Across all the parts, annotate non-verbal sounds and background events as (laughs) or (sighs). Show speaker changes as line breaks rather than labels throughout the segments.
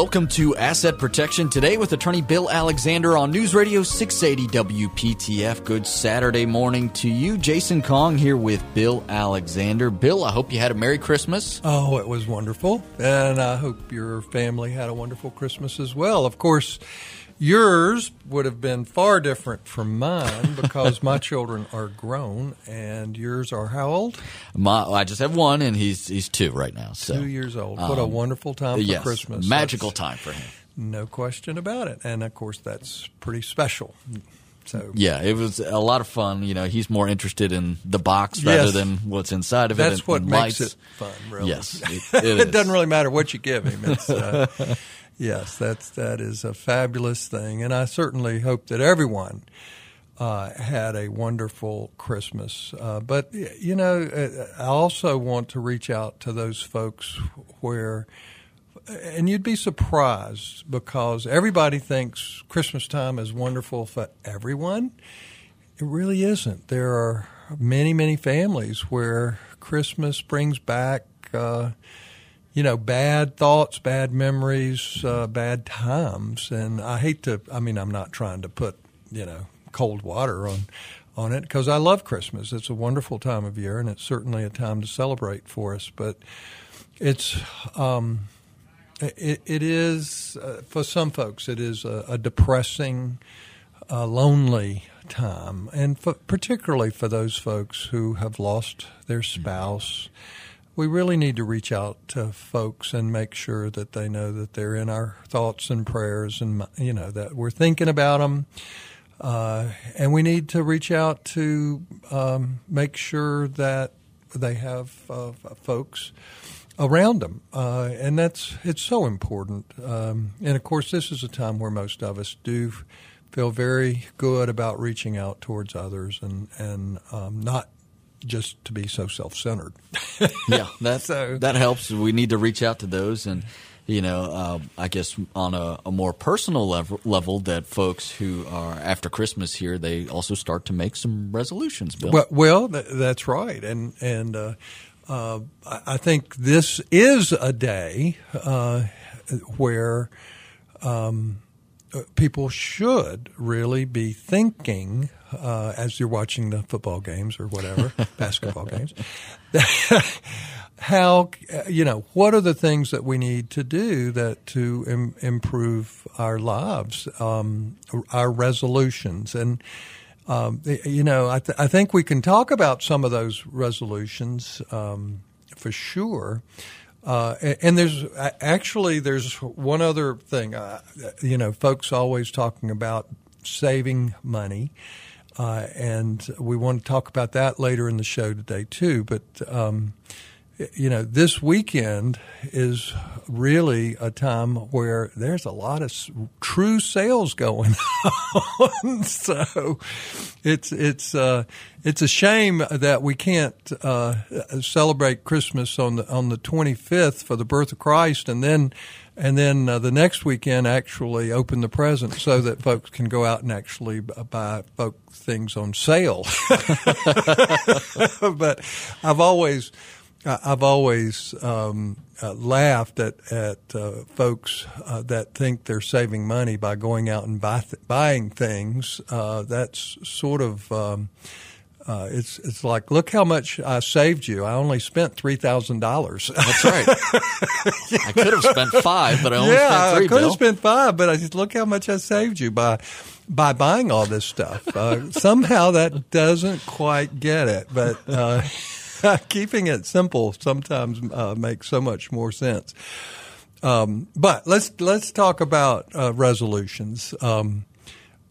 Welcome to Asset Protection today with attorney Bill Alexander on News Radio 680 WPTF. Good Saturday morning to you. Jason Kong here with Bill Alexander. Bill, I hope you had a Merry Christmas.
Oh, it was wonderful. And I hope your family had a wonderful Christmas as well. Of course, Yours would have been far different from mine (laughs) because my children are grown, and yours are how old?
My, I just have one, and he's he's two right now. So
two years old. What um, a wonderful time for
yes,
Christmas!
Magical that's, time for him.
No question about it, and of course that's pretty special. So
yeah, it was a lot of fun. You know, he's more interested in the box rather
yes.
than what's inside of
That's
it.
That's what
makes
lights. it fun. Really,
yes,
it, (laughs) it, it doesn't really matter what you give him. It's, uh, (laughs) Yes, that's that is a fabulous thing, and I certainly hope that everyone uh, had a wonderful Christmas. Uh, but you know, uh, I also want to reach out to those folks where, and you'd be surprised because everybody thinks Christmas time is wonderful for everyone. It really isn't. There are many, many families where Christmas brings back. Uh, you know, bad thoughts, bad memories, uh, bad times. And I hate to, I mean, I'm not trying to put, you know, cold water on, on it because I love Christmas. It's a wonderful time of year and it's certainly a time to celebrate for us. But it's, um, it, it is, uh, for some folks, it is a, a depressing, uh, lonely time. And for, particularly for those folks who have lost their spouse. Mm-hmm we really need to reach out to folks and make sure that they know that they're in our thoughts and prayers and you know that we're thinking about them uh, and we need to reach out to um, make sure that they have uh, folks around them uh, and that's it's so important. Um, and of course this is a time where most of us do feel very good about reaching out towards others and and um, not just to be so self-centered. (laughs)
yeah, that so, that helps. We need to reach out to those, and you know, uh, I guess on a, a, more personal level, level, that folks who are after Christmas here, they also start to make some resolutions. Bill.
Well, well that's right, and and uh, uh, I think this is a day uh, where. Um, uh, people should really be thinking uh, as you're watching the football games or whatever, (laughs) basketball games, (laughs) how you know what are the things that we need to do that to Im- improve our lives, um, our resolutions, and um, you know I, th- I, think we can talk about some of those resolutions um, for sure. Uh, and there's actually there's one other thing. Uh, you know, folks always talking about saving money, uh, and we want to talk about that later in the show today too. But um, you know, this weekend is really a time where there's a lot of true sales going (laughs) on. so it's it's uh, it's a shame that we can't uh, celebrate Christmas on the on the 25th for the birth of Christ, and then and then uh, the next weekend actually open the presents so that folks can go out and actually buy folk things on sale. (laughs) but I've always I've always um, uh, laughed at at uh, folks uh, that think they're saving money by going out and buy th- buying things. Uh, that's sort of um, uh, it's it's like look how much I saved you. I only spent three thousand dollars.
That's right. (laughs) I could have spent five, but I only
yeah,
spent three.
I could have spent five, but I just look how much I saved you by by buying all this stuff. Uh, (laughs) somehow that doesn't quite get it, but. (laughs) keeping it simple sometimes uh, makes so much more sense. Um, but let's let's talk about uh, resolutions. Um,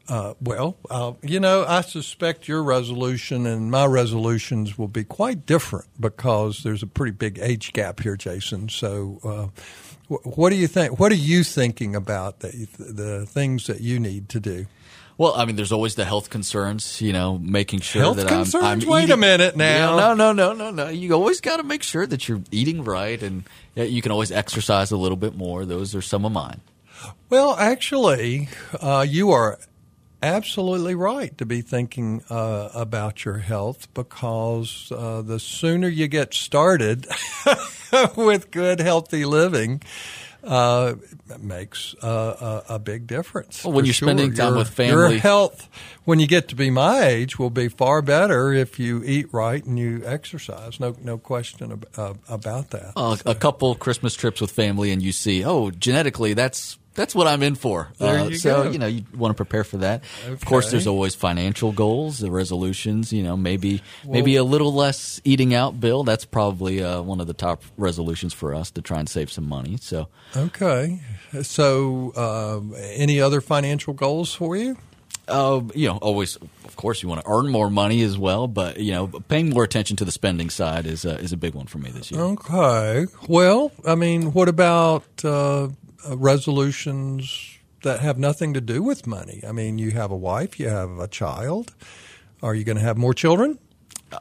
uh, well, uh, you know, I suspect your resolution and my resolutions will be quite different because there's a pretty big age gap here, Jason. So, uh, what do you think? What are you thinking about the, the things that you need to do?
Well, I mean, there's always the health concerns, you know, making sure
health
that
concerns?
I'm, I'm
Wait
eating,
a minute now.
no, no, no, no, no. You always got to make sure that you're eating right, and you can always exercise a little bit more. Those are some of mine.
Well, actually, uh, you are absolutely right to be thinking uh, about your health because uh, the sooner you get started (laughs) with good, healthy living, uh, makes uh, a, a, big difference.
Well, when you're
sure.
spending time
your,
with family,
your health when you get to be my age will be far better if you eat right and you exercise. No, no question ab- uh, about that.
Uh, so. A couple Christmas trips with family, and you see, oh, genetically, that's that's what I'm in for.
Uh, you
so
go.
you know you want to prepare for that.
Okay.
Of course, there's always financial goals, the resolutions. You know, maybe well, maybe a little less eating out, Bill. That's probably uh, one of the top resolutions for us to try and save some money. So
okay. So uh, any other financial goals for you?
Uh, you know, always, of course, you want to earn more money as well, but you know, paying more attention to the spending side is uh, is a big one for me this year.
Okay. Well, I mean, what about uh, uh, resolutions that have nothing to do with money. I mean, you have a wife, you have a child. Are you going to have more children?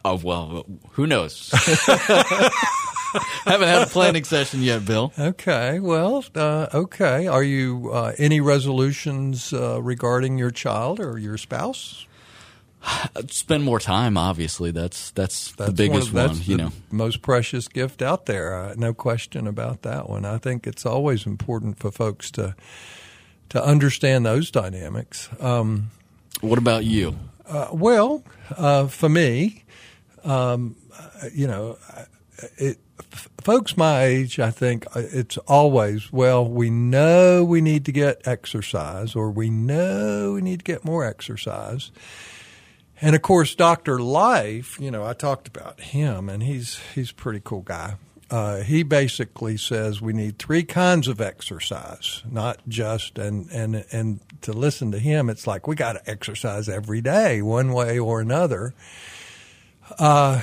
Oh well, who knows? (laughs) Haven't had a planning session yet, Bill.
Okay, well, uh, okay. Are you uh, any resolutions uh, regarding your child or your spouse? (sighs)
Spend more time. Obviously, that's that's,
that's
the biggest
one.
Of,
that's
you know,
most precious gift out there. Uh, no question about that one. I think it's always important for folks to to understand those dynamics. Um,
what about you?
Uh, well, uh, for me, um, you know, it, f- folks my age, I think uh, it's always, well, we know we need to get exercise or we know we need to get more exercise. And of course, Dr. Life, you know, I talked about him and he's, he's a pretty cool guy. Uh, he basically says we need three kinds of exercise, not just and and and to listen to him, it's like we got to exercise every day, one way or another. Uh,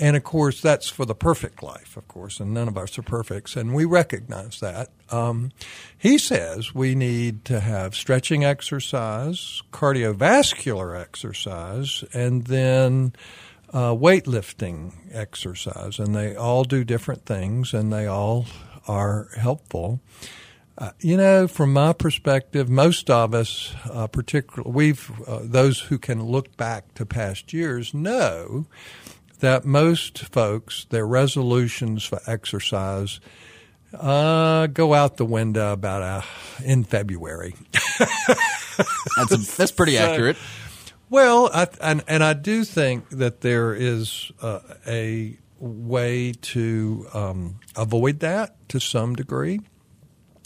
and of course, that's for the perfect life, of course, and none of us are perfects, and we recognize that. Um, he says we need to have stretching exercise, cardiovascular exercise, and then uh, weightlifting exercise, and they all do different things, and they all are helpful. Uh, you know, from my perspective, most of us, uh, particularly we've uh, those who can look back to past years, know that most folks, their resolutions for exercise uh, go out the window about uh, in February. (laughs)
that's, a, that's pretty so, accurate.
Well, I, and, and I do think that there is uh, a way to um, avoid that to some degree.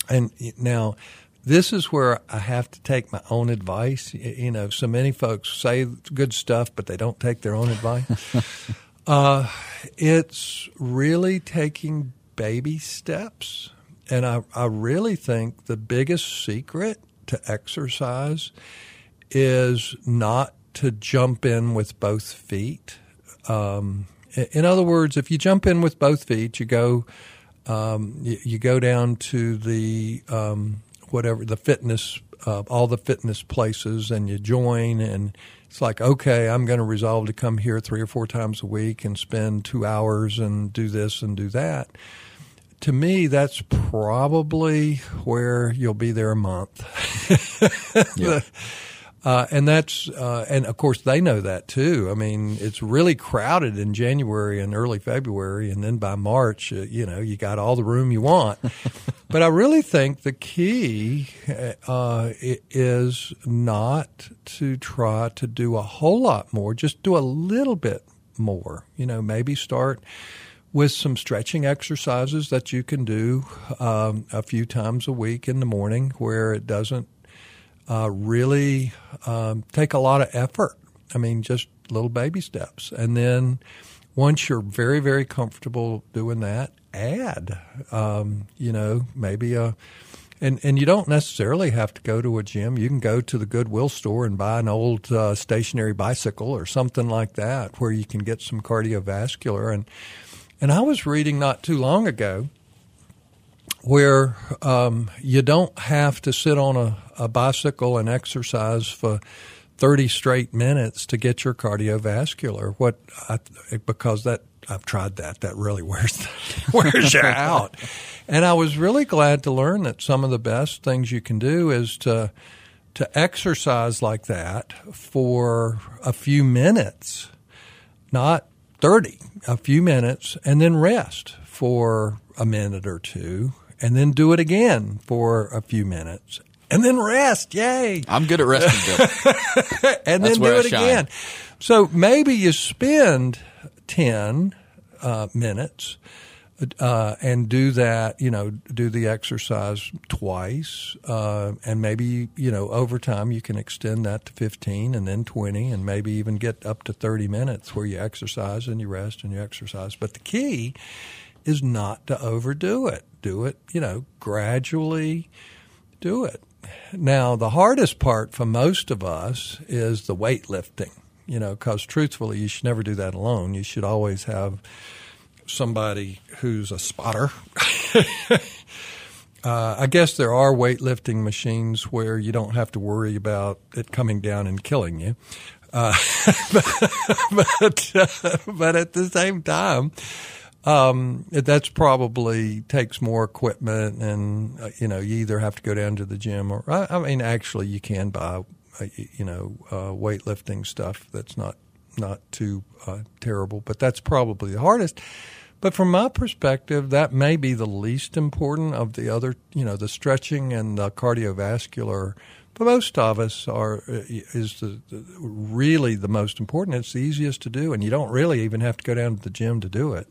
And now, this is where I have to take my own advice. You know, so many folks say good stuff, but they don't take their own advice. (laughs) Uh, it's really taking baby steps. And I, I really think the biggest secret to exercise is not to jump in with both feet. Um, in other words, if you jump in with both feet, you go um, you, you, go down to the um, whatever the fitness, uh, all the fitness places, and you join and it's like, okay, I'm going to resolve to come here three or four times a week and spend two hours and do this and do that. To me, that's probably where you'll be there a month. (laughs) yeah. Uh, and that's uh, and of course they know that too. I mean, it's really crowded in January and early February, and then by March, uh, you know, you got all the room you want. (laughs) but I really think the key uh, is not to try to do a whole lot more. Just do a little bit more. You know, maybe start with some stretching exercises that you can do um, a few times a week in the morning, where it doesn't uh, really um, take a lot of effort. I mean, just little baby steps. And then once you're very, very comfortable doing that, add, um, you know, maybe a, and, and you don't necessarily have to go to a gym. You can go to the Goodwill store and buy an old uh, stationary bicycle or something like that where you can get some cardiovascular. And, and I was reading not too long ago where um, you don't have to sit on a, a bicycle and exercise for 30 straight minutes to get your cardiovascular. What I, because that I've tried that. That really (laughs) wears wears you out. And I was really glad to learn that some of the best things you can do is to to exercise like that for a few minutes, not 30, a few minutes, and then rest for a minute or two and then do it again for a few minutes, and then rest. Yay!
I'm good at resting, Bill. (laughs)
and then do it again. So maybe you spend 10 uh, minutes uh, and do that, you know, do the exercise twice. Uh, and maybe, you know, over time you can extend that to 15 and then 20 and maybe even get up to 30 minutes where you exercise and you rest and you exercise. But the key is not to overdo it. Do it, you know, gradually do it. Now, the hardest part for most of us is the weightlifting, you know, because truthfully, you should never do that alone. You should always have somebody who's a spotter. (laughs) uh, I guess there are weightlifting machines where you don't have to worry about it coming down and killing you. Uh, (laughs) (laughs) but, uh, but at the same time, um, that's probably takes more equipment, and uh, you know you either have to go down to the gym or I, I mean actually you can buy uh, you know uh, weightlifting stuff that's not not too uh, terrible, but that's probably the hardest. But from my perspective, that may be the least important of the other, you know, the stretching and the cardiovascular. For most of us, are uh, is the, the really the most important. It's the easiest to do, and you don't really even have to go down to the gym to do it.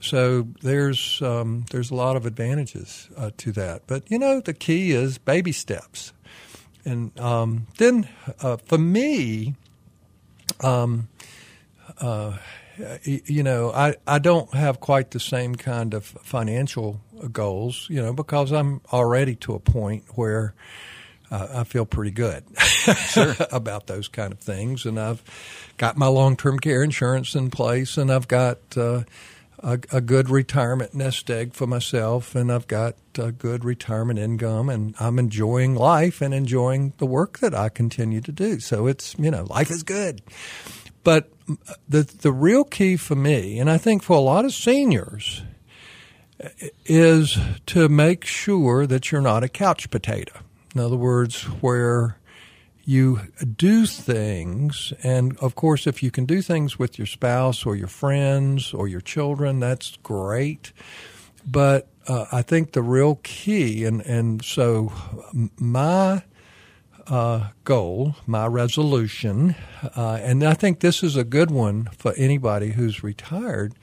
So there's um, there's a lot of advantages uh, to that. But you know, the key is baby steps. And um, then uh, for me, um, uh, you know, I, I don't have quite the same kind of financial goals, you know, because I'm already to a point where uh, I feel pretty good
Sure. (laughs)
about those kind of things. And I've got my long term care insurance in place, and I've got uh, a, a good retirement nest egg for myself, and I've got a good retirement income, and I'm enjoying life and enjoying the work that I continue to do. So it's, you know, life is good. But the the real key for me, and I think for a lot of seniors, is to make sure that you're not a couch potato. In other words, where you do things, and of course, if you can do things with your spouse or your friends or your children, that's great. But uh, I think the real key, and, and so my uh, goal, my resolution, uh, and I think this is a good one for anybody who's retired,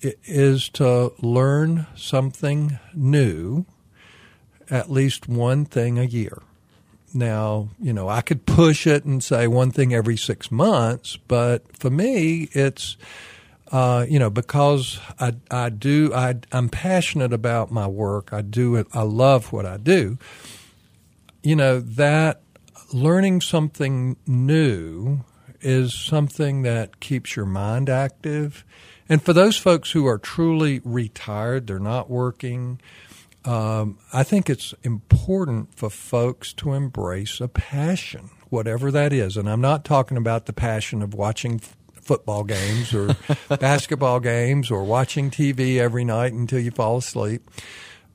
is to learn something new, at least one thing a year. Now, you know, I could push it and say one thing every six months, but for me, it's, uh, you know, because I, I do, I, I'm passionate about my work. I do it. I love what I do. You know, that learning something new is something that keeps your mind active. And for those folks who are truly retired, they're not working, um, I think it's important for folks to embrace a passion, whatever that is. And I'm not talking about the passion of watching f- football games or (laughs) basketball games or watching TV every night until you fall asleep,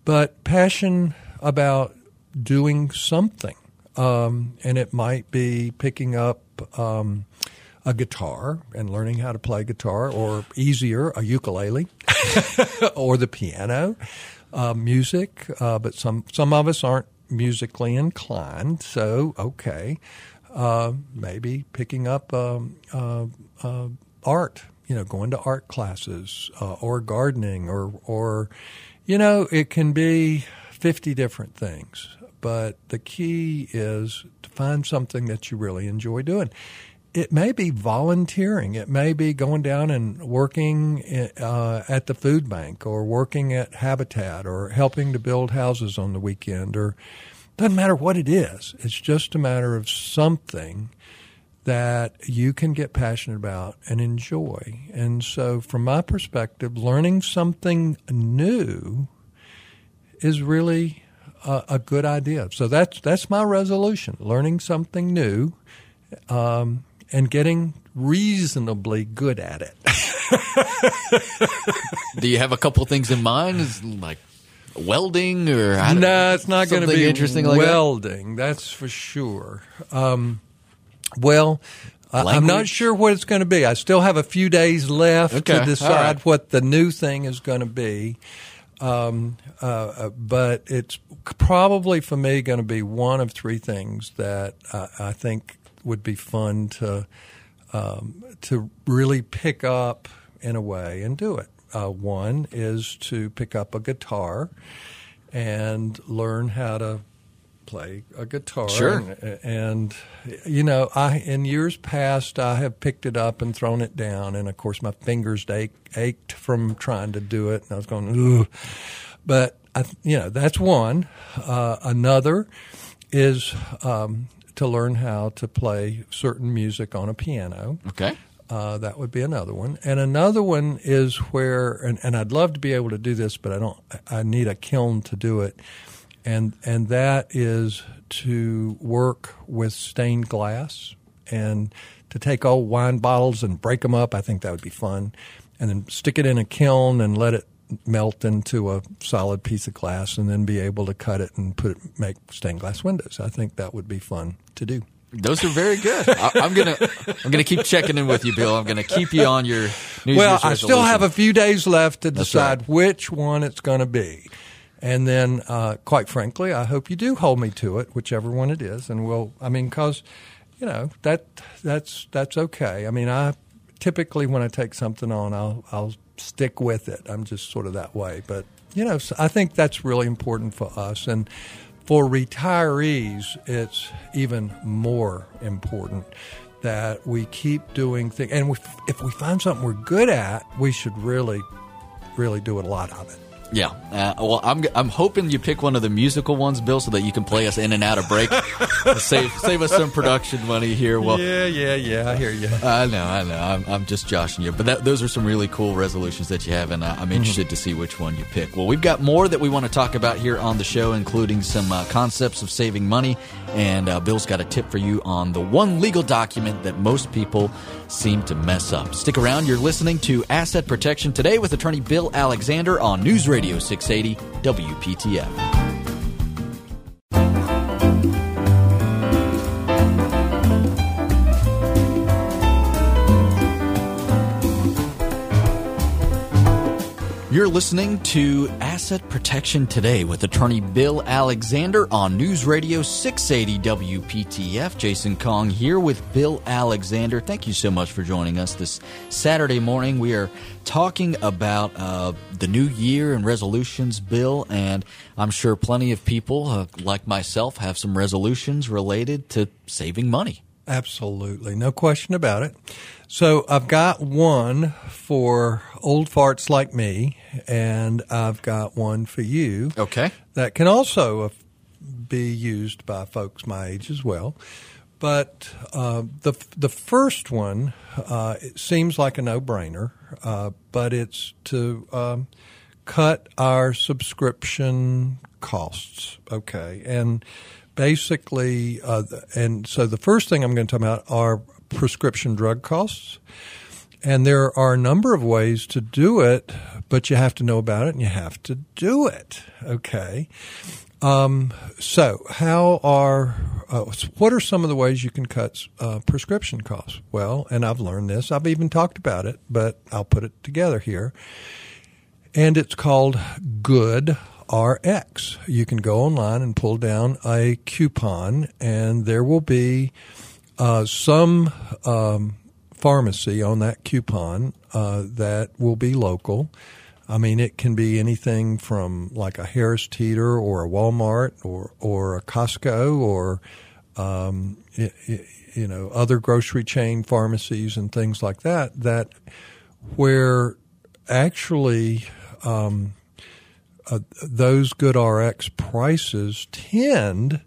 but passion about doing something. Um, and it might be picking up um, a guitar and learning how to play guitar, or easier, a ukulele, (laughs) (laughs) or the piano, uh, music. Uh, but some some of us aren't musically inclined, so okay, uh, maybe picking up um, uh, uh, art. You know, going to art classes uh, or gardening, or or you know, it can be fifty different things. But the key is to find something that you really enjoy doing it may be volunteering. It may be going down and working uh, at the food bank or working at Habitat or helping to build houses on the weekend or doesn't matter what it is. It's just a matter of something that you can get passionate about and enjoy. And so from my perspective, learning something new is really a, a good idea. So that's that's my resolution, learning something new. Um, and getting reasonably good at it. (laughs)
Do you have a couple things in mind? Is like welding or I don't-
it's not going to be
interesting like that?
welding. That's for sure. Um, well, I- I'm not sure what it's going to be. I still have a few days left
Okay,
to decide
right.
what the new thing is going to be. Um, uh, uh, but it's probably for me going to be one of three things that I, I think would be fun to um, to really pick up in a way and do it. Uh, one is to pick up a guitar and learn how to play a guitar.
Sure.
And, and, you know, I in years past I have picked it up and thrown it down, and of course my fingers ached, ached from trying to do it, and I was going, Ugh. but I, you know that's one. Uh, another is um, to learn how to play certain music on a piano.
Okay.
Uh, that would be another one. And another one is where, and, and I'd love to be able to do this, but I don't. I need a kiln to do it and and that is to work with stained glass and to take old wine bottles and break them up. I think that would be fun, and then stick it in a kiln and let it melt into a solid piece of glass, and then be able to cut it and put it, make stained glass windows. I think that would be fun to do.
Those are very good. I, am gonna I'm gonna keep checking in with you, Bill. I'm gonna keep you on your New
well.
Year's
I still have a few days left to
That's
decide
right.
which one it's going to be. And then, uh, quite frankly, I hope you do hold me to it, whichever one it is. And we'll, I mean, because, you know, that that's that's okay. I mean, I typically when I take something on, I'll I'll stick with it. I'm just sort of that way. But you know, I think that's really important for us and. For retirees, it's even more important that we keep doing things. And if we find something we're good at, we should really, really do a lot of it.
Yeah. Uh, well, I'm I'm hoping you pick one of the musical ones, Bill, so that you can play us in and out of break. (laughs) save save us some production money here. Well,
yeah, yeah, yeah. I hear you.
I know, I know. I'm, I'm just joshing you, but that, those are some really cool resolutions that you have, and uh, I'm interested mm-hmm. to see which one you pick. Well, we've got more that we want to talk about here on the show, including some uh, concepts of saving money, and uh, Bill's got a tip for you on the one legal document that most people seem to mess up. Stick around. You're listening to Asset Protection today with attorney Bill Alexander on News Radio. Radio 680 WPTF. You're listening to Asset Protection Today with attorney Bill Alexander on News Radio 680 WPTF. Jason Kong here with Bill Alexander. Thank you so much for joining us this Saturday morning. We are talking about uh, the new year and resolutions, Bill, and I'm sure plenty of people, uh, like myself, have some resolutions related to saving money.
Absolutely, no question about it. So I've got one for old farts like me, and I've got one for you.
Okay.
That can also be used by folks my age as well. But uh, the the first one uh, it seems like a no brainer, uh, but it's to um, cut our subscription costs. Okay, and basically, uh, and so the first thing I'm going to talk about are prescription drug costs. And there are a number of ways to do it, but you have to know about it and you have to do it. Okay. Um, so, how are uh, what are some of the ways you can cut uh, prescription costs? Well, and I've learned this. I've even talked about it, but I'll put it together here. And it's called Good RX. You can go online and pull down a coupon, and there will be uh, some um, pharmacy on that coupon uh, that will be local. I mean, it can be anything from like a Harris Teeter or a Walmart or or a Costco or um, it, it, you know other grocery chain pharmacies and things like that. That where actually um, uh, those GoodRx prices tend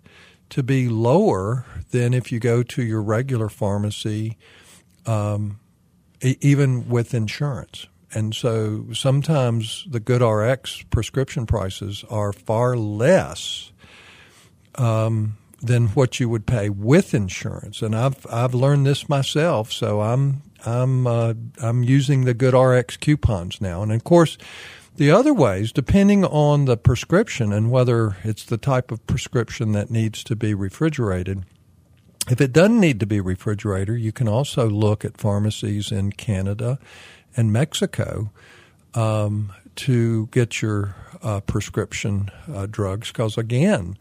to be lower than if you go to your regular pharmacy, um, e- even with insurance. And so sometimes the GoodRx prescription prices are far less um, than what you would pay with insurance. And I've I've learned this myself, so I'm I'm uh, I'm using the GoodRx coupons now. And of course, the other ways, depending on the prescription and whether it's the type of prescription that needs to be refrigerated, if it doesn't need to be refrigerated, you can also look at pharmacies in Canada and Mexico um, to get your uh, prescription uh, drugs because, again,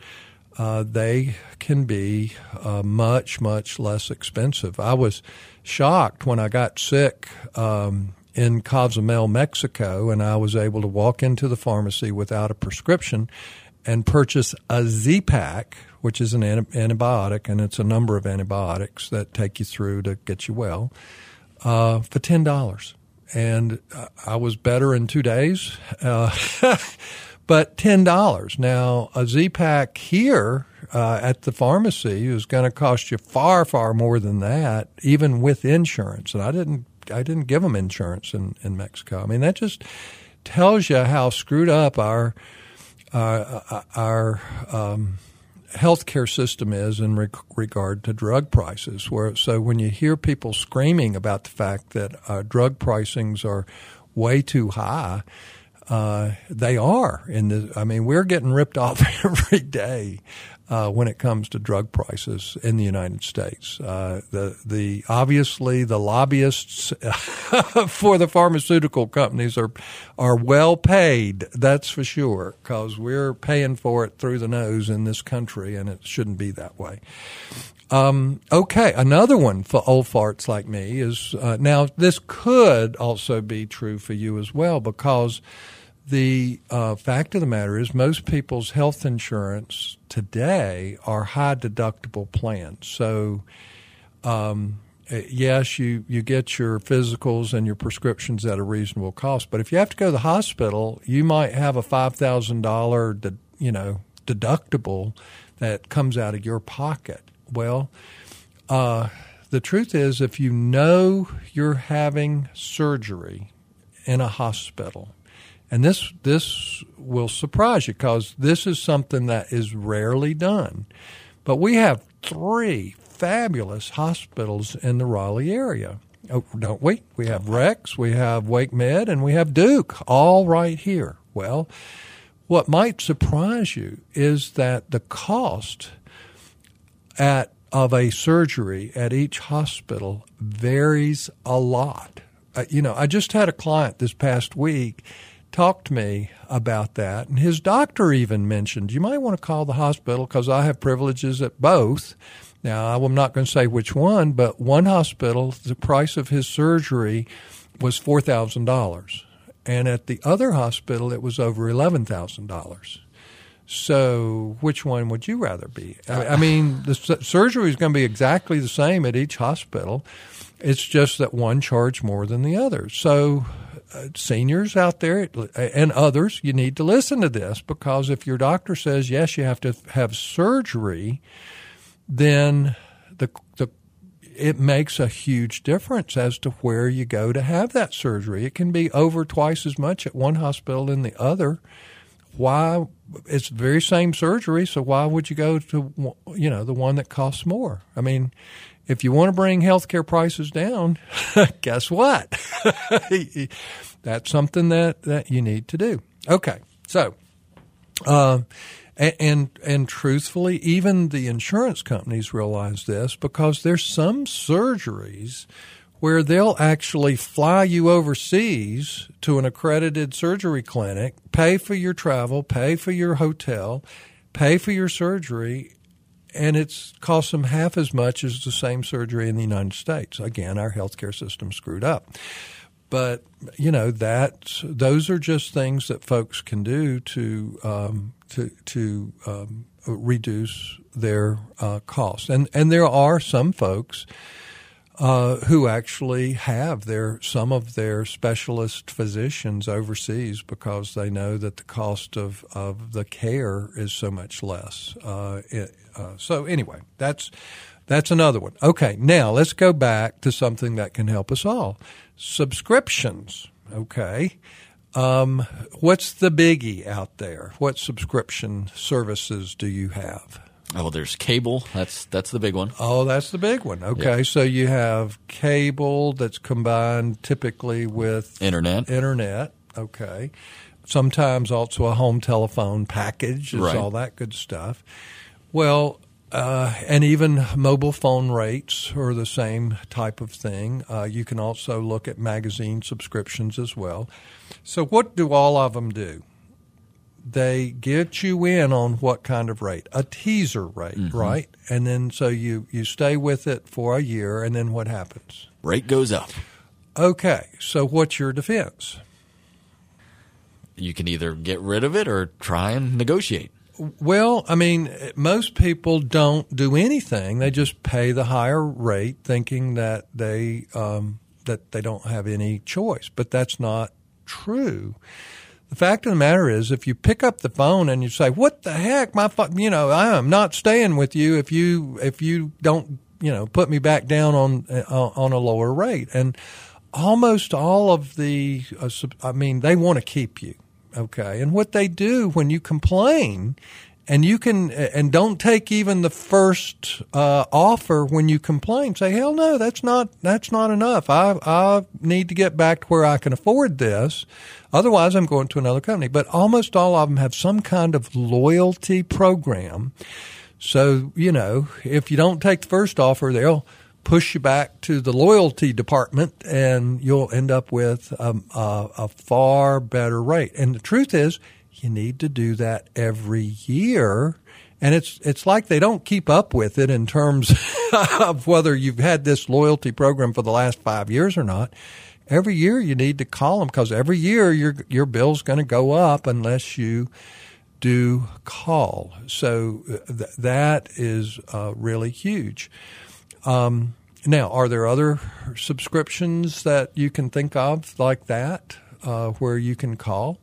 uh, they can be uh, much, much less expensive. I was shocked when I got sick um, in Cozumel, Mexico, and I was able to walk into the pharmacy without a prescription and purchase a Z-Pak, which is an antibiotic, and it's a number of antibiotics that take you through to get you well, uh, for ten dollars. And I was better in two days. Uh, (laughs) but ten dollars. Now a Z-Pak here uh, at the pharmacy is going to cost you far, far more than that, even with insurance. And I didn't, I didn't give them insurance in, in Mexico. I mean, that just tells you how screwed up our uh, our um, healthcare system is in regard to drug prices. Where so when you hear people screaming about the fact that uh, drug pricings are way too high uh, they are in the. I mean, we're getting ripped (laughs) off every day uh, when it comes to drug prices in the United States. Uh, the the obviously the lobbyists (laughs) for the pharmaceutical companies are are well paid. That's for sure because we're paying for it through the nose in this country, and it shouldn't be that way. Um, okay, another one for old farts like me is uh, now this could also be true for you as well because the uh, fact of the matter is, most people's health insurance today are high deductible plans. So, um, eh, yes, you, you get your physicals and your prescriptions at a reasonable cost. But if you have to go to the hospital, you might have a five thousand dollar, you know, deductible that comes out of your pocket. Well, uh, the truth is, if you know you're having surgery in a hospital and this this will surprise you because this is something that is rarely done. But we have three fabulous hospitals in the Raleigh area. Oh, don't we? We have Rex, we have WakeMed, and we have Duke, all right here. Well, what might surprise you is that the cost at of a surgery at each hospital varies a lot. Uh, you know, I just had a client this past week talked to me about that. And his doctor even mentioned, you might want to call the hospital because I have privileges at both. Now, I'm not going to say which one, but one hospital, the price of his surgery was $4,000. And at the other hospital, it was over $11,000. So, which one would you rather be? I mean, the surgery is going to be exactly the same at each hospital. It's just that one charged more than the other. So, Uh, seniors out there and others, you need to listen to this because if your doctor says yes, you have to have surgery, then the the it makes a huge difference as to where you go to have that surgery. It can be over twice as much at one hospital than the other. Why? It's the very same surgery, so why would you go to you know the one that costs more? I mean, if you want to bring healthcare prices down, (laughs) guess what? (laughs) That's something that, that you need to do. Okay, so, uh, and, and, and truthfully, even the insurance companies realize this because there's some surgeries where they'll actually fly you overseas to an accredited surgery clinic, pay for your travel, pay for your hotel, pay for your surgery, and it's cost them half as much as the same surgery in the United States. Again, our healthcare system screwed up. But you know that those are just things that folks can do to um, to to um, reduce their uh, costs. And and there are some folks uh, who actually have their some of their specialist physicians overseas because they know that the cost of, of the care is so much less. Uh, it, uh, so anyway, that's that's another one. Okay, now let's go back to something that can help us all: subscriptions. Okay. Um, what's the biggie out there? What subscription services do you have?
Oh, there's cable. That's that's the big one.
Oh, that's the big one. Okay, yeah. so you have cable that's combined typically with
internet.
Internet. Okay. Sometimes also a home telephone package is right. all that good stuff. Well, Uh, and even mobile phone rates are the same type of thing. Uh, you can also look at magazine subscriptions as well. So, what do all of them do? They get you in on what kind of rate? A teaser rate, mm-hmm. right? And then so you, you stay with it for a year, and then what happens?
Rate goes up.
Okay, so what's your defense?
You can either get rid of it or try and negotiate.
Well, I mean, most people don't do anything. They just pay the higher rate, thinking that they um, that they don't have any choice. But that's not true. The fact of the matter is, if you pick up the phone and you say, "What the heck, my you know, I am not staying with you if you if you don't you know put me back down on uh, on a lower rate," and almost all of the, uh, I mean, they want to keep you. Okay. And what they do when you complain and you can, and don't take even the first uh, offer when you complain. Say, hell no, that's not, that's not enough. I, I need to get back to where I can afford this. Otherwise, I'm going to another company. But almost all of them have some kind of loyalty program. So, you know, if you don't take the first offer, they'll, push you back to the loyalty department and you'll end up with a, a, a, far better rate. And the truth is, you need to do that every year. And it's, it's like they don't keep up with it in terms (laughs) of whether you've had this loyalty program for the last five years or not. Every year you need to call them because every year your, your bill's going to go up unless you do call. So uh, th- that is uh, really huge. Um, now, are there other subscriptions that you can think of like that uh, where you can call?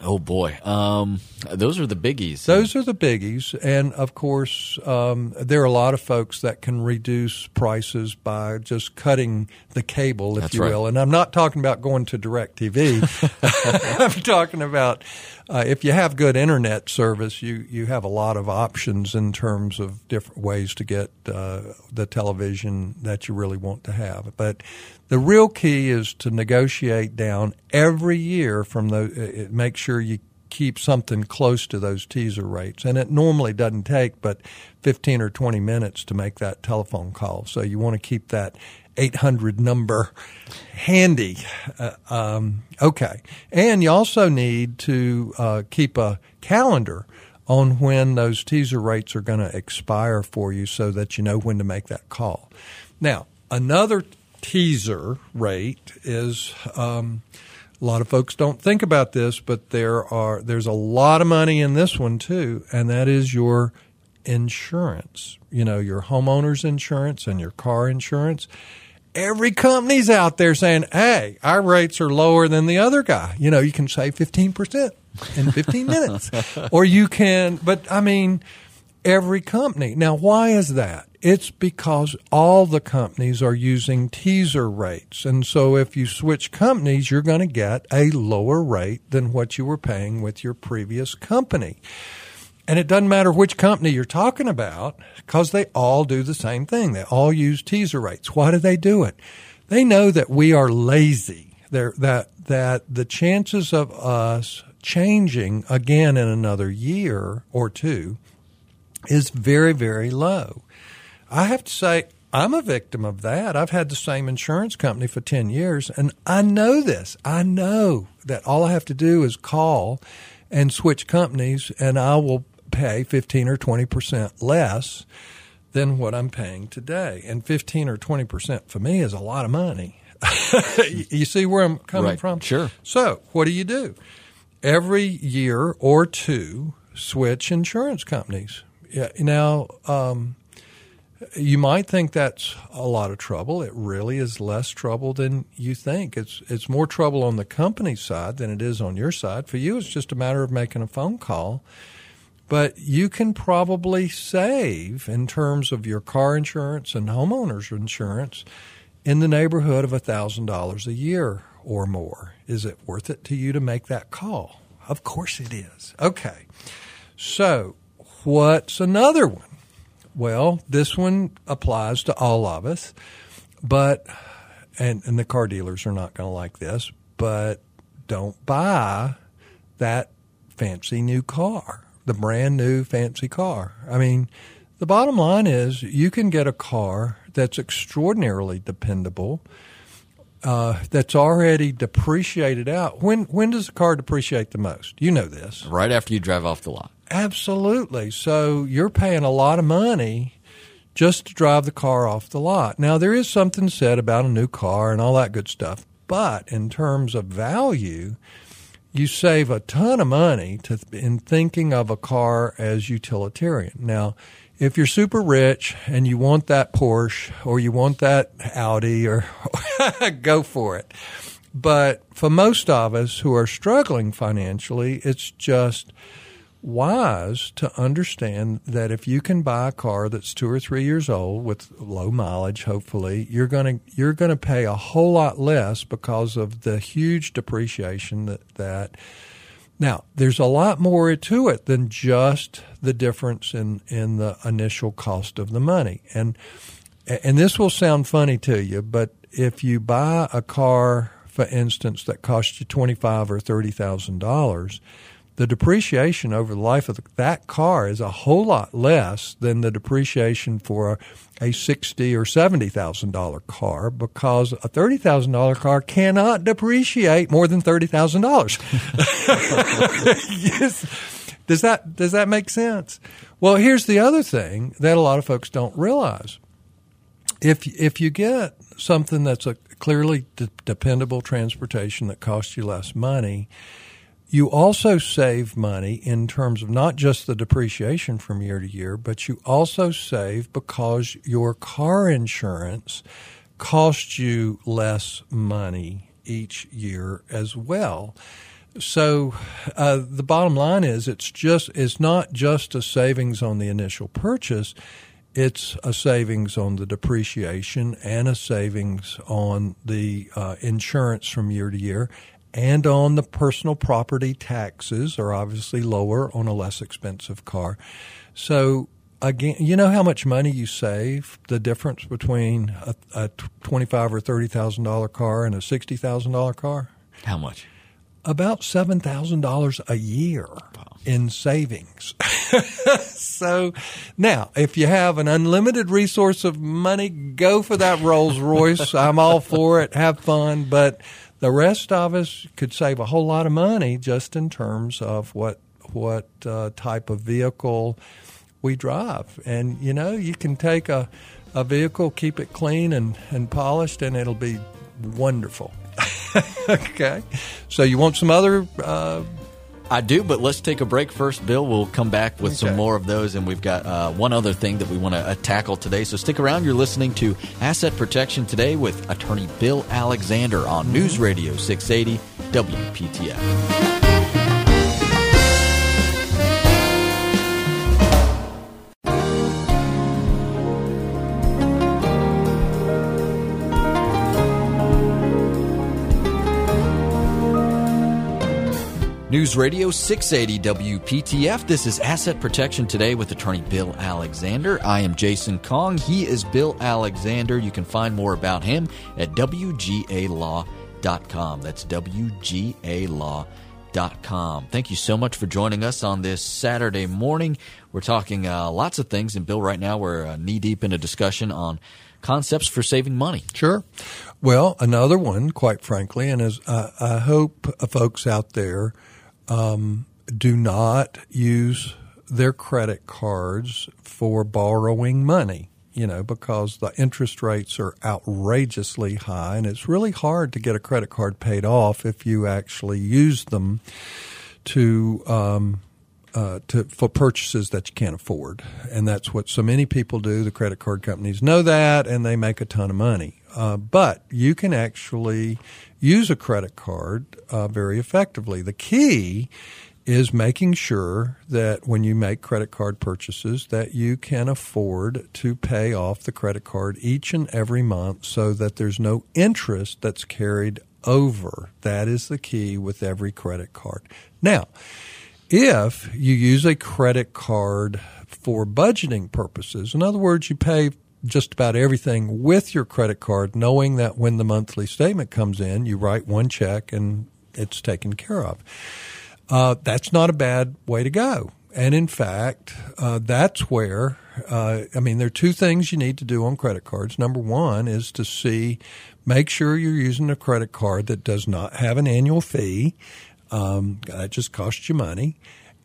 Oh boy, um, those are the biggies.
Those are the biggies, and of course, um, there are a lot of folks that can reduce prices by just cutting the cable, if
That's
you
right.
will. And I'm not talking about going to DirecTV. (laughs) (laughs) I'm talking about uh, if you have good internet service, you you have a lot of options in terms of different ways to get uh, the television that you really want to have. But the real key is to negotiate down every year from the. Make sure you keep something close to those teaser rates, and it normally doesn't take but 15 or 20 minutes to make that telephone call. So you want to keep that 800 number handy. Uh, um, okay. And you also need to uh, keep a calendar on when those teaser rates are going to expire for you so that you know when to make that call. Now, another teaser rate is um, a lot of folks don't think about this, but there are there's a lot of money in this one too, and that is your insurance. You know, your homeowner's insurance and your car insurance every company's out there saying, hey, our rates are lower than the other guy. You know, you can save 15% in 15 (laughs) minutes. Or you can, but I mean, every company. Now, why is that? It's because all the companies are using teaser rates. And so if you switch companies, you're going to get a lower rate than what you were paying with your previous company. And it doesn't matter which company you're talking about because they all do the same thing. They all use teaser rates. Why do they do it? They know that we are lazy. That that the chances of us changing again in another year or two is very very low. I have to say I'm a victim of that. I've had the same insurance company for 10 years and I know this. I know that all I have to do is call and switch companies and I will pay 15 or 20% less than what I'm paying today. And 15 or 20% for me is a lot of money. (laughs) you see where I'm coming
right.
from?
Sure.
So, what do you do? Every year or two, switch insurance companies. Yeah, now, um, you might think that's a lot of trouble. It really is less trouble than you think. It's it's more trouble on the company side than it is on your side. For you, it's just a matter of making a phone call but you can probably save in terms of your car insurance and homeowners insurance in the neighborhood of $1,000 a year or more. Is it worth it to you to make that call? Of course it is. Okay. So, what's another one? Well, this one applies to all of us, but, and, and the car dealers are not going to like this, but don't buy that fancy new car the brand new fancy car. I mean, The bottom line is you can get a car that's extraordinarily dependable, uh, that's already depreciated out. When when does a car depreciate the most? You know this.
Right after you drive off the lot.
Absolutely. So you're paying a lot of money just to drive the car off the lot. Now there is something said about a new car and all that good stuff, but in terms of value, you save a ton of money to, in thinking of a car as utilitarian. Now, if you're super rich and you want that Porsche or you want that Audi or (laughs) go for it. But for most of us who are struggling financially, it's just wise to understand that if you can buy a car that's two or three years old with low mileage, hopefully, you're going to you're going to pay a whole lot less because of the huge depreciation that that. Now, there's a lot more to it than just the difference in in the initial cost of the money, and and this will sound funny to you, but if you buy a car, for instance, that costs you twenty five or thirty thousand dollars the depreciation over the life of that car is a whole lot less than the depreciation for a, a sixty or seventy thousand dollar car because a thirty thousand dollar car cannot depreciate more than thirty thousand dollars. (laughs) Does that does that make sense? Well, here's the other thing that a lot of folks don't realize. If if you get something that's a clearly de- dependable transportation that costs you less money, you also save money in terms of not just the depreciation from year to year, but you also save because your car insurance costs you less money each year as well. So uh, the bottom line is it's just it's not just a savings on the initial purchase, it's a savings on the depreciation and a savings on the uh, insurance from year to year and on the personal property taxes are obviously lower on a less expensive car. So again, you know how much money you save? The difference between a, a twenty-five or thirty thousand dollar car and a sixty thousand dollar car.
How much?
About seven thousand dollars a year wow. in savings. (laughs) so now, if you have an unlimited resource of money, go for that Rolls Royce. (laughs) I'm all for it. Have fun, but the rest of us could save a whole lot of money just in terms of what what uh, type of vehicle we drive. And you know, you can take a a vehicle, keep it clean and, and polished, and it'll be wonderful. (laughs) okay. So you want some other uh,
I do, but let's take a break first, Bill. We'll come back with okay. some more of those, and we've got uh, one other thing that we want to uh, tackle today. So stick around. You're listening to Asset Protection Today with attorney Bill Alexander on News Radio 680 WPTF. News Radio 680 WPTF. This is Asset Protection Today with attorney Bill Alexander. I am Jason Kong. He is Bill Alexander. You can find more about him at WGALaw.com. That's WGALaw.com. Thank you so much for joining us on this Saturday morning. We're talking uh, lots of things, and Bill, right now we're uh, knee deep in a discussion on concepts for saving money.
Sure. Well, another one, quite frankly, and as uh, I hope folks out there um, do not use their credit cards for borrowing money, you know, because the interest rates are outrageously high and it's really hard to get a credit card paid off if you actually use them to, um, uh, to for purchases that you can't afford, and that's what so many people do. The credit card companies know that, and they make a ton of money. Uh, but you can actually use a credit card uh, very effectively. The key is making sure that when you make credit card purchases that you can afford to pay off the credit card each and every month so that there's no interest that's carried over. That is the key with every credit card. Now, if you use a credit card for budgeting purposes, in other words, you pay just about everything with your credit card, knowing that when the monthly statement comes in, you write one check and it's taken care of. Uh, that's not a bad way to go. and in fact, uh, that's where, uh, I mean, there are two things you need to do on credit cards. Number one is to see, make sure you're using a credit card that does not have an annual fee. Um, that just costs you money.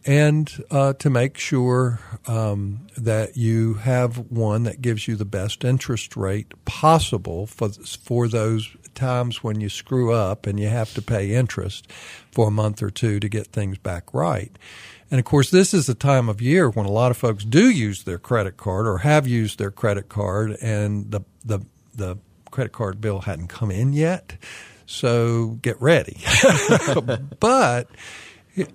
And uh, to make sure um, that you have one that gives you the best interest rate possible for for those times when you screw up and you have to pay interest for a month or two to get things back right. And of course, this is the time of year when a lot of folks do use their credit card or have used their credit card, and the the the credit card bill hadn't come in yet. So get ready. (laughs) but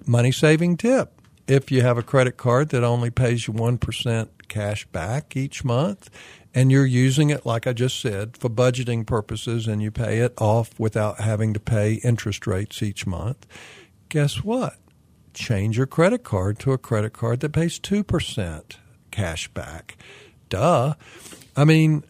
money saving tip. If you have a credit card that only pays you 1% cash back each month, and you're using it, like I just said, for budgeting purposes, and you pay it off without having to pay interest rates each month, guess what? Change your credit card to a credit card that pays 2% cash back. Duh. I mean,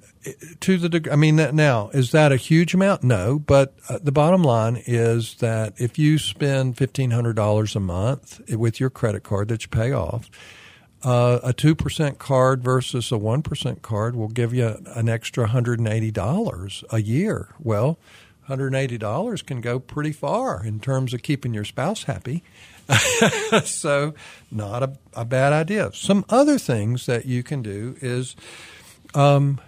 to the degree, I mean, now, is that a huge amount? No, but uh, the bottom line is that if you spend $1,500 a month with your credit card that you pay off, uh, a 2% card versus a 1% card will give you an extra $180 a year. Well, $180 can go pretty far in terms of keeping your spouse happy. (laughs) so, not a, a, bad idea. Some other things that you can do is um,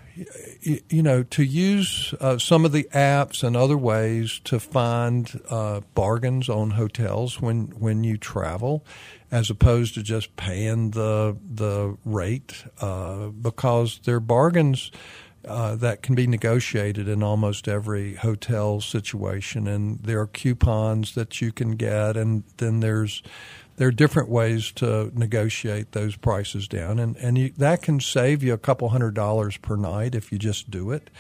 you know, to use uh, some of the apps and other ways to find uh, bargains on hotels when when you travel, as opposed to just paying the the rate, uh, because there are bargains. Uh, that can be negotiated in almost every hotel situation, and there are coupons that you can get, and then there's there are different ways to negotiate those prices down, and and you, that can save you a couple hundred dollars per night if you just do it.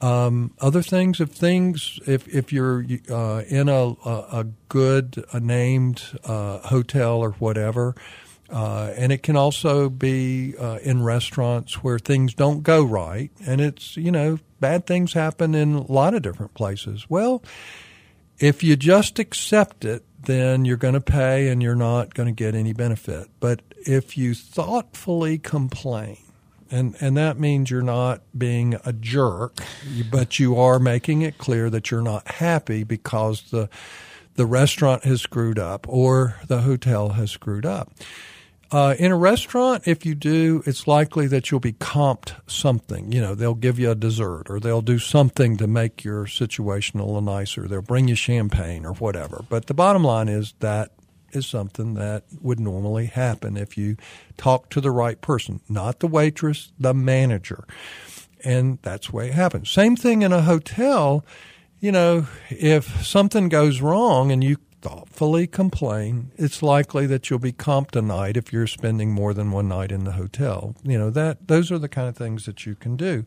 Um, other things, if things, if if you're uh, in a, a, good a named uh, hotel or whatever, uh, and it can also be uh, in restaurants where things don't go right, and it's you know bad things happen in a lot of different places. Well, if you just accept it then you're going to pay and you're not going to get any benefit. But if you thoughtfully complain, and, and that means you're not being a jerk, but you are making it clear that you're not happy because the the restaurant has screwed up or the hotel has screwed up. Uh, in a restaurant, if you do, it's likely that you'll be comped something. You know, they'll give you a dessert or they'll do something to make your situation a little nicer. They'll bring you champagne or whatever. But the bottom line is that is something that would normally happen if you talk to the right person, not the waitress, the manager. And that's the way it happens. Same thing in a hotel. You know, if something goes wrong and you thoughtfully complain, it's likely that you'll be comped a night if you're spending more than one night in the hotel. You know, that those are the kind of things that you can do.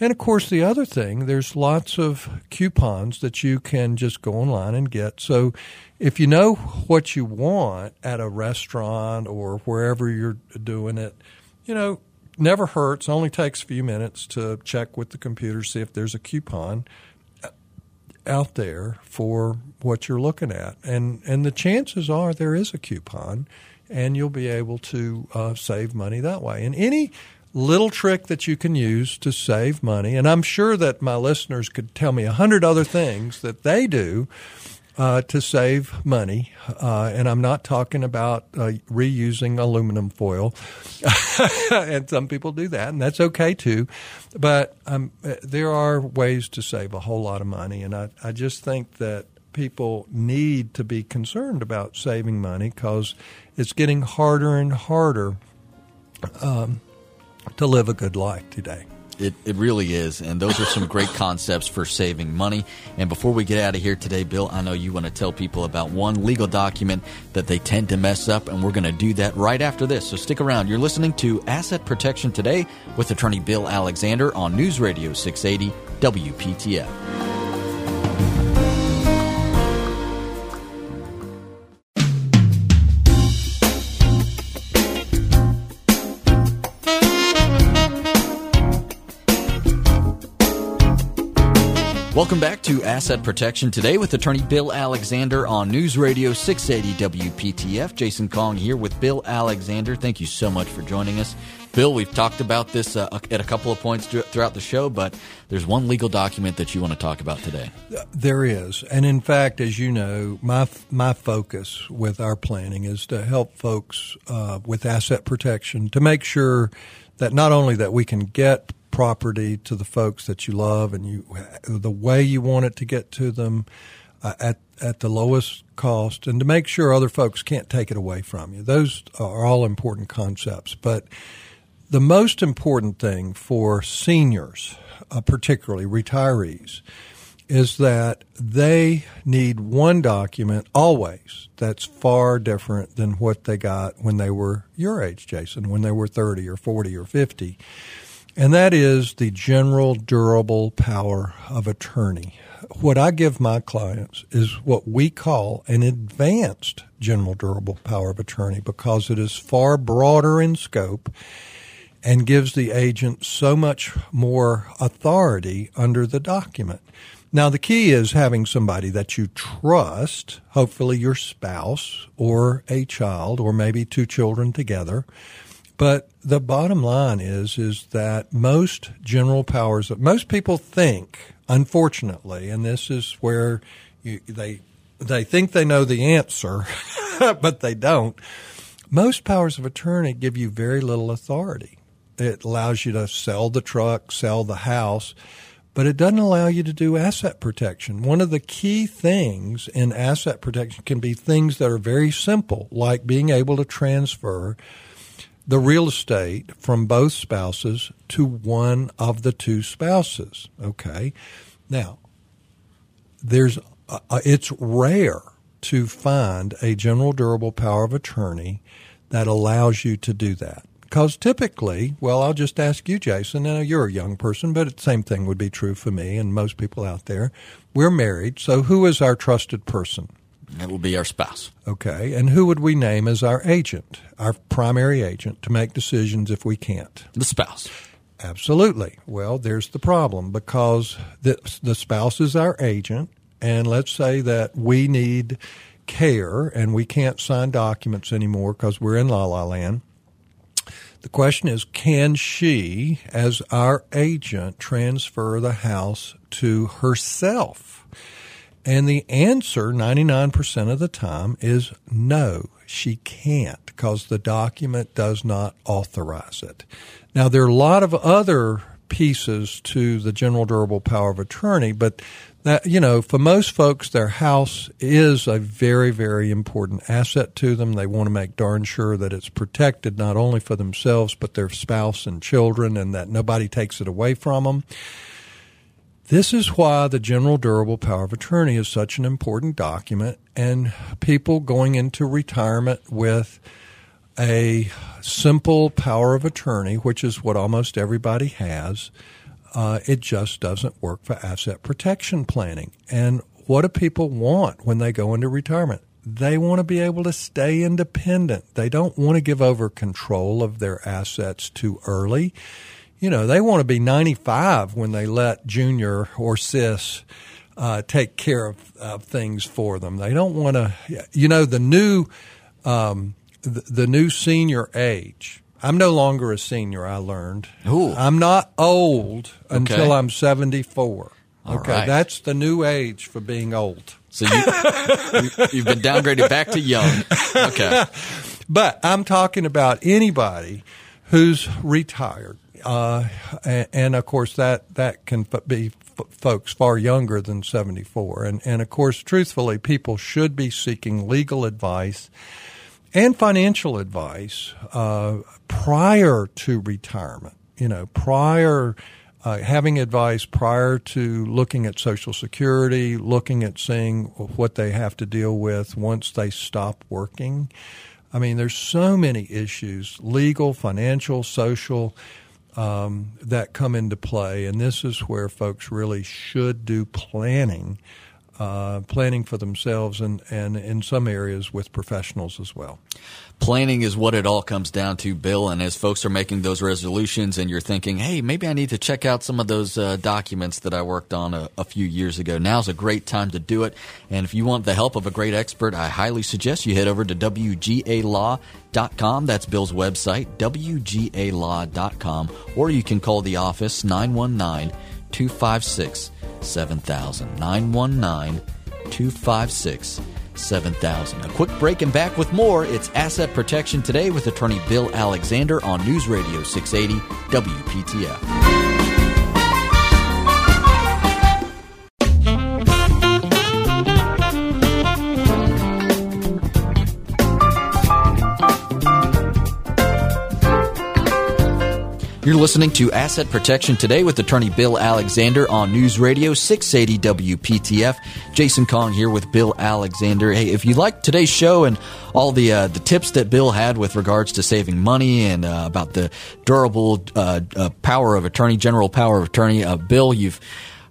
And of course, the other thing, there's lots of coupons that you can just go online and get. So if you know what you want at a restaurant or wherever you're doing it, you know, never hurts, only takes a few minutes to check with the computer, see if there's a coupon out there for what you're looking at, and and the chances are there is a coupon, and you'll be able to uh, save money that way. And any little trick that you can use to save money, and I'm sure that my listeners could tell me a hundred other things that they do uh, to save money, uh, and I'm not talking about uh, reusing aluminum foil, (laughs) and some people do that, and that's okay too. But um, there are ways to save a whole lot of money, and I, I just think that people need to be concerned about saving money because it's getting harder and harder um, to live a good life today.
It, it really is. And those are some great concepts for saving money. And before we get out of here today, Bill, I know you want to tell people about one legal document that they tend to mess up, and we're going to do that right after this. So stick around. You're listening to Asset Protection Today with attorney Bill Alexander on News Radio 680 WPTF. Welcome back to Asset Protection today with attorney Bill Alexander on News Radio 680 WPTF. Jason Kong here with Bill Alexander. Thank you so much for joining us. Bill, we've talked about this uh, at a couple of points throughout the show, but there's one legal document that you want to talk about today.
There is, and in fact, as you know, my my focus with our planning is to help folks uh, with asset protection to make sure that not only that we can get property to the folks that you love and you the way you want it to get to them uh, at at the lowest cost and to make sure other folks can't take it away from you. Those are all important concepts, but the most important thing for seniors, uh, particularly retirees, is that they need one document always that's far different than what they got when they were your age, Jason, when they were 30 or 40 or 50 and that is the general durable power of attorney. What I give my clients is what we call an advanced general durable power of attorney because it is far broader in scope and gives the agent so much more authority under the document. Now, the key is having somebody that you trust, hopefully your spouse or a child or maybe two children together, but the bottom line is is that most general powers most people think, unfortunately, and this is where you, they they think they know the answer, (laughs) but they don't. Most powers of attorney give you very little authority. It allows you to sell the truck, sell the house, but it doesn't allow you to do asset protection. One of the key things in asset protection can be things that are very simple, like being able to transfer the real estate from both spouses to one of the two spouses. Okay. Now, there's uh, uh, it's rare to find a general durable power of attorney that allows you to do that. Because typically, well, I'll just ask you, Jason. Now, you're a young person, but the same thing would be true for me and most people out there. We're married, so who is our trusted person?
It will be our spouse.
Okay. And who would we name as our agent, our primary agent, to make decisions if we can't?
The spouse.
Absolutely. Well, there's the problem because the, the spouse is our agent, and let's say that we need care and we can't sign documents anymore because we're in la la land. The question is can she, as our agent, transfer the house to herself? And the answer 99% of the time is no, she can't because the document does not authorize it. Now, there are a lot of other pieces to the general durable power of attorney, but that, you know, for most folks, their house is a very, very important asset to them. They want to make darn sure that it's protected not only for themselves, but their spouse and children and that nobody takes it away from them. This is why the General Durable Power of Attorney is such an important document, and people going into retirement with a simple power of attorney, which is what almost everybody has, uh, it just doesn't work for asset protection planning. And what do people want when they go into retirement? They want to be able to stay independent. They don't want to give over control of their assets too early you know, they want to be 95 when they let junior or sis uh, take care of, of, things for them. They don't want to, you know, the new, um, the, the, new senior age. I'm no longer a senior. I learned.
Ooh.
I'm not old until. I'm 74.
All
okay,
right.
that's the new age for being old.
So you, you, have been downgraded back to young. Okay, (laughs)
but I'm talking about anybody who's retired uh, and, of course that that can be folks far younger than 74 and and of course truthfully people should be seeking legal advice and financial advice uh, prior to retirement you know prior uh, having advice prior to looking at Social Security, looking at seeing what they have to deal with once they stop working. I mean, there's so many issues legal, financial, social um, that come into play, and this is where folks really should do planning uh, planning for themselves and, and in some areas with professionals as well.
Planning is what it all comes down to, Bill. And as folks are making those resolutions and you're thinking, hey, maybe I need to check out some of those uh, documents that I worked on a, a, few years ago, now's a great time to do it. And if you want the help of a great expert, I highly suggest you head over to WGALaw.com. That's Bill's website, WGALaw.com. Or you can call the office 919 256 7000. 919 256 7000. A quick break and back with more. It's Asset Protection Today with attorney Bill Alexander on News Radio 680 WPTF. You're listening to Asset Protection Today with attorney Bill Alexander on News Radio 680 WPTF. Jason Kong here with Bill Alexander. Hey, if you like today's show and all the uh, the tips that Bill had with regards to saving money and uh, about the durable uh, uh power of attorney, general power of attorney, uh, Bill, you've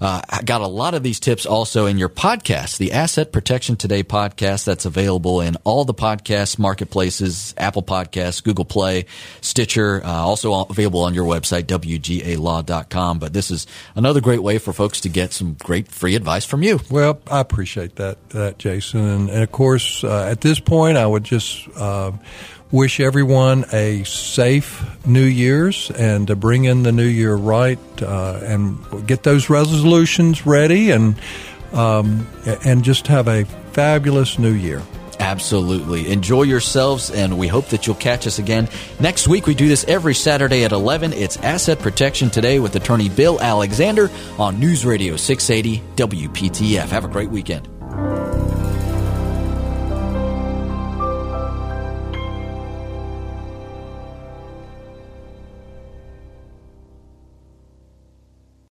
uh, got a lot of these tips also in your podcast, the Asset Protection Today podcast that's available in all the podcast marketplaces, Apple Podcasts, Google Play, Stitcher, uh, also available on your website, WGALaw.com. But this is another great way for folks to get some great free advice from you.
Well, I appreciate that, that Jason. And, and of course, uh, at this point, I would just uh, wish everyone a safe New Year's and to bring in the new year right uh, and get those resolutions ready and um, and just have a fabulous new year.
Absolutely. Enjoy yourselves, and we hope that you'll catch us again next week. We do this every Saturday at 11. It's Asset Protection Today with attorney Bill Alexander on News Radio 680 WPTF. Have a great weekend.